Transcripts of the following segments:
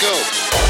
go.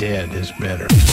dead is better.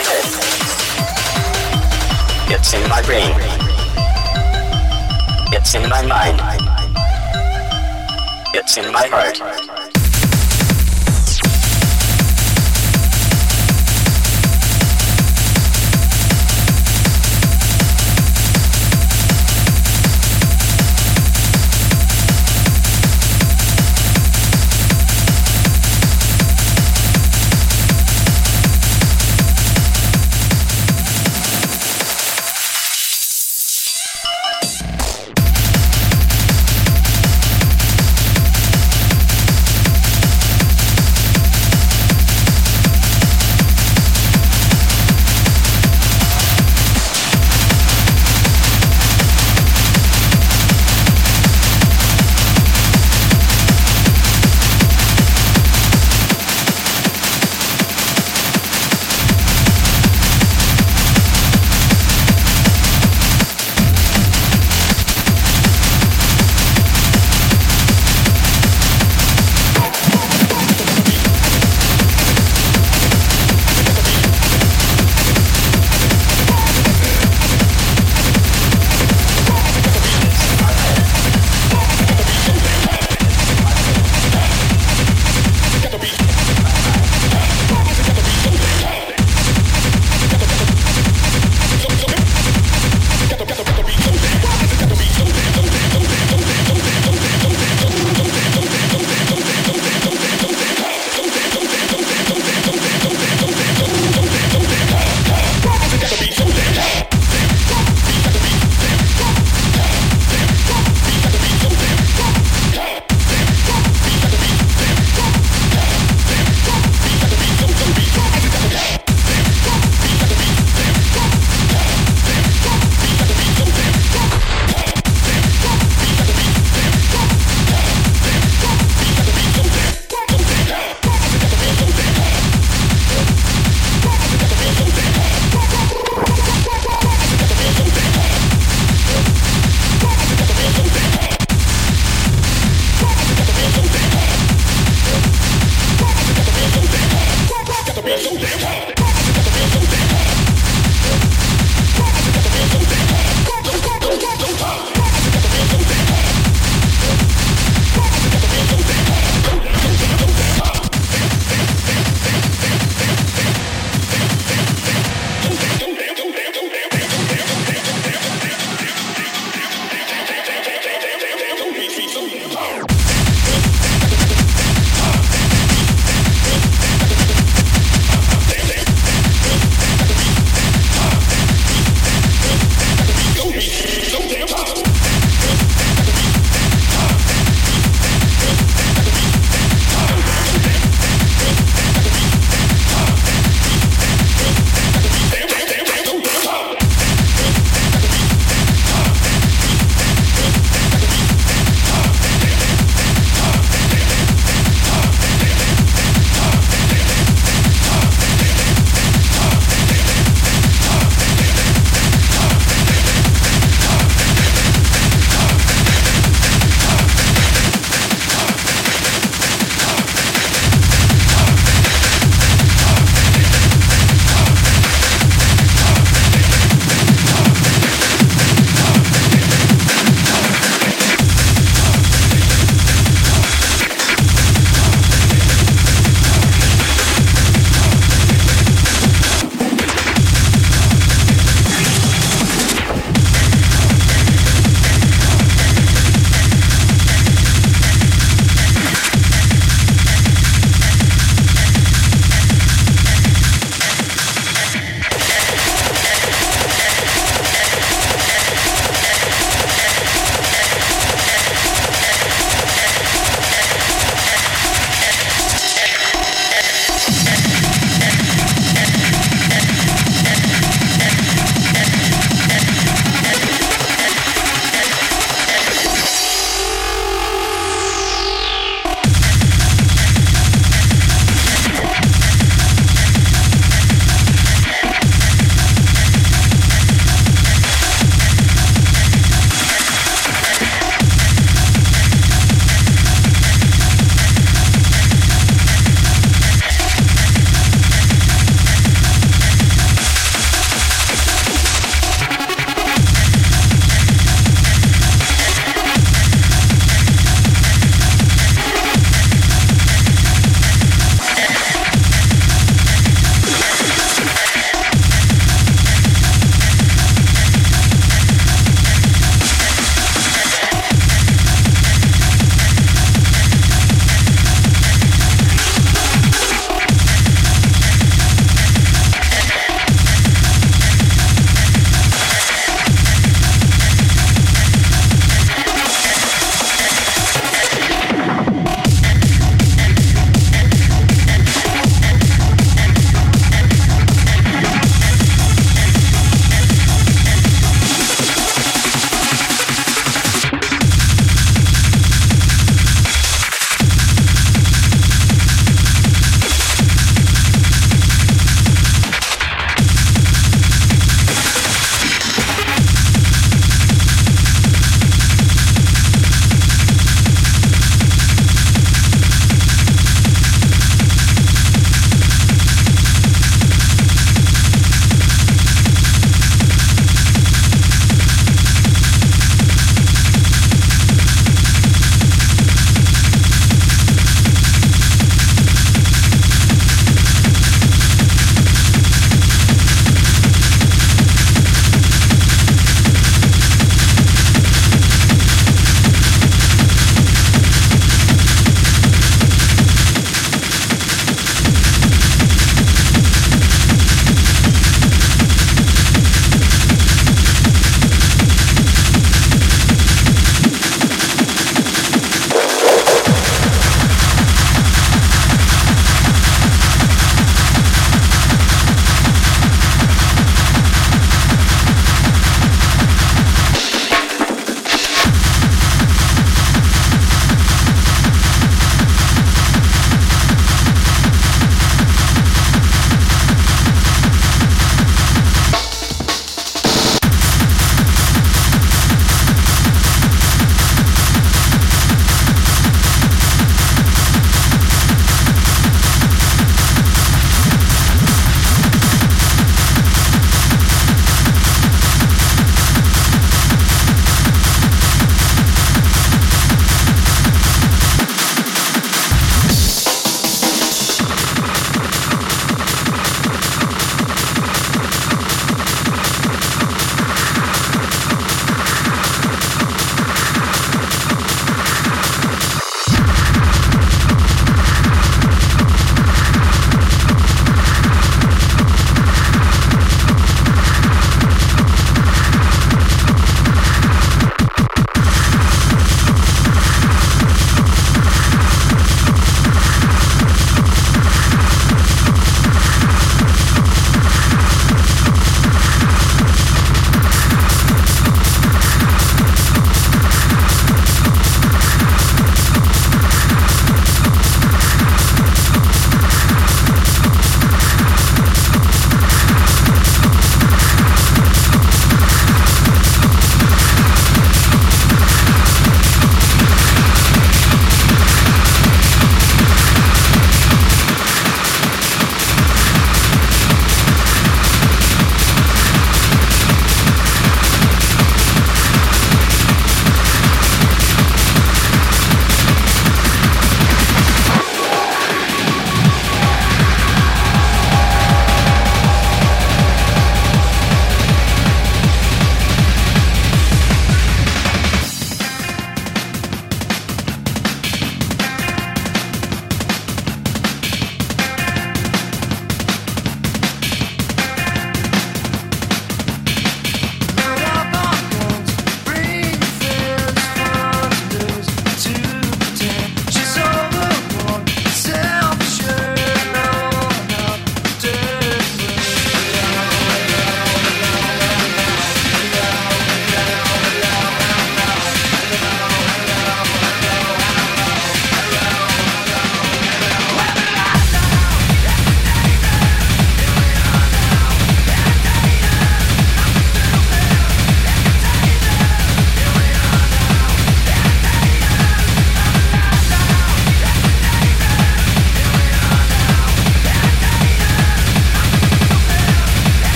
my head. It's in my brain. It's in my mind. It's in my heart.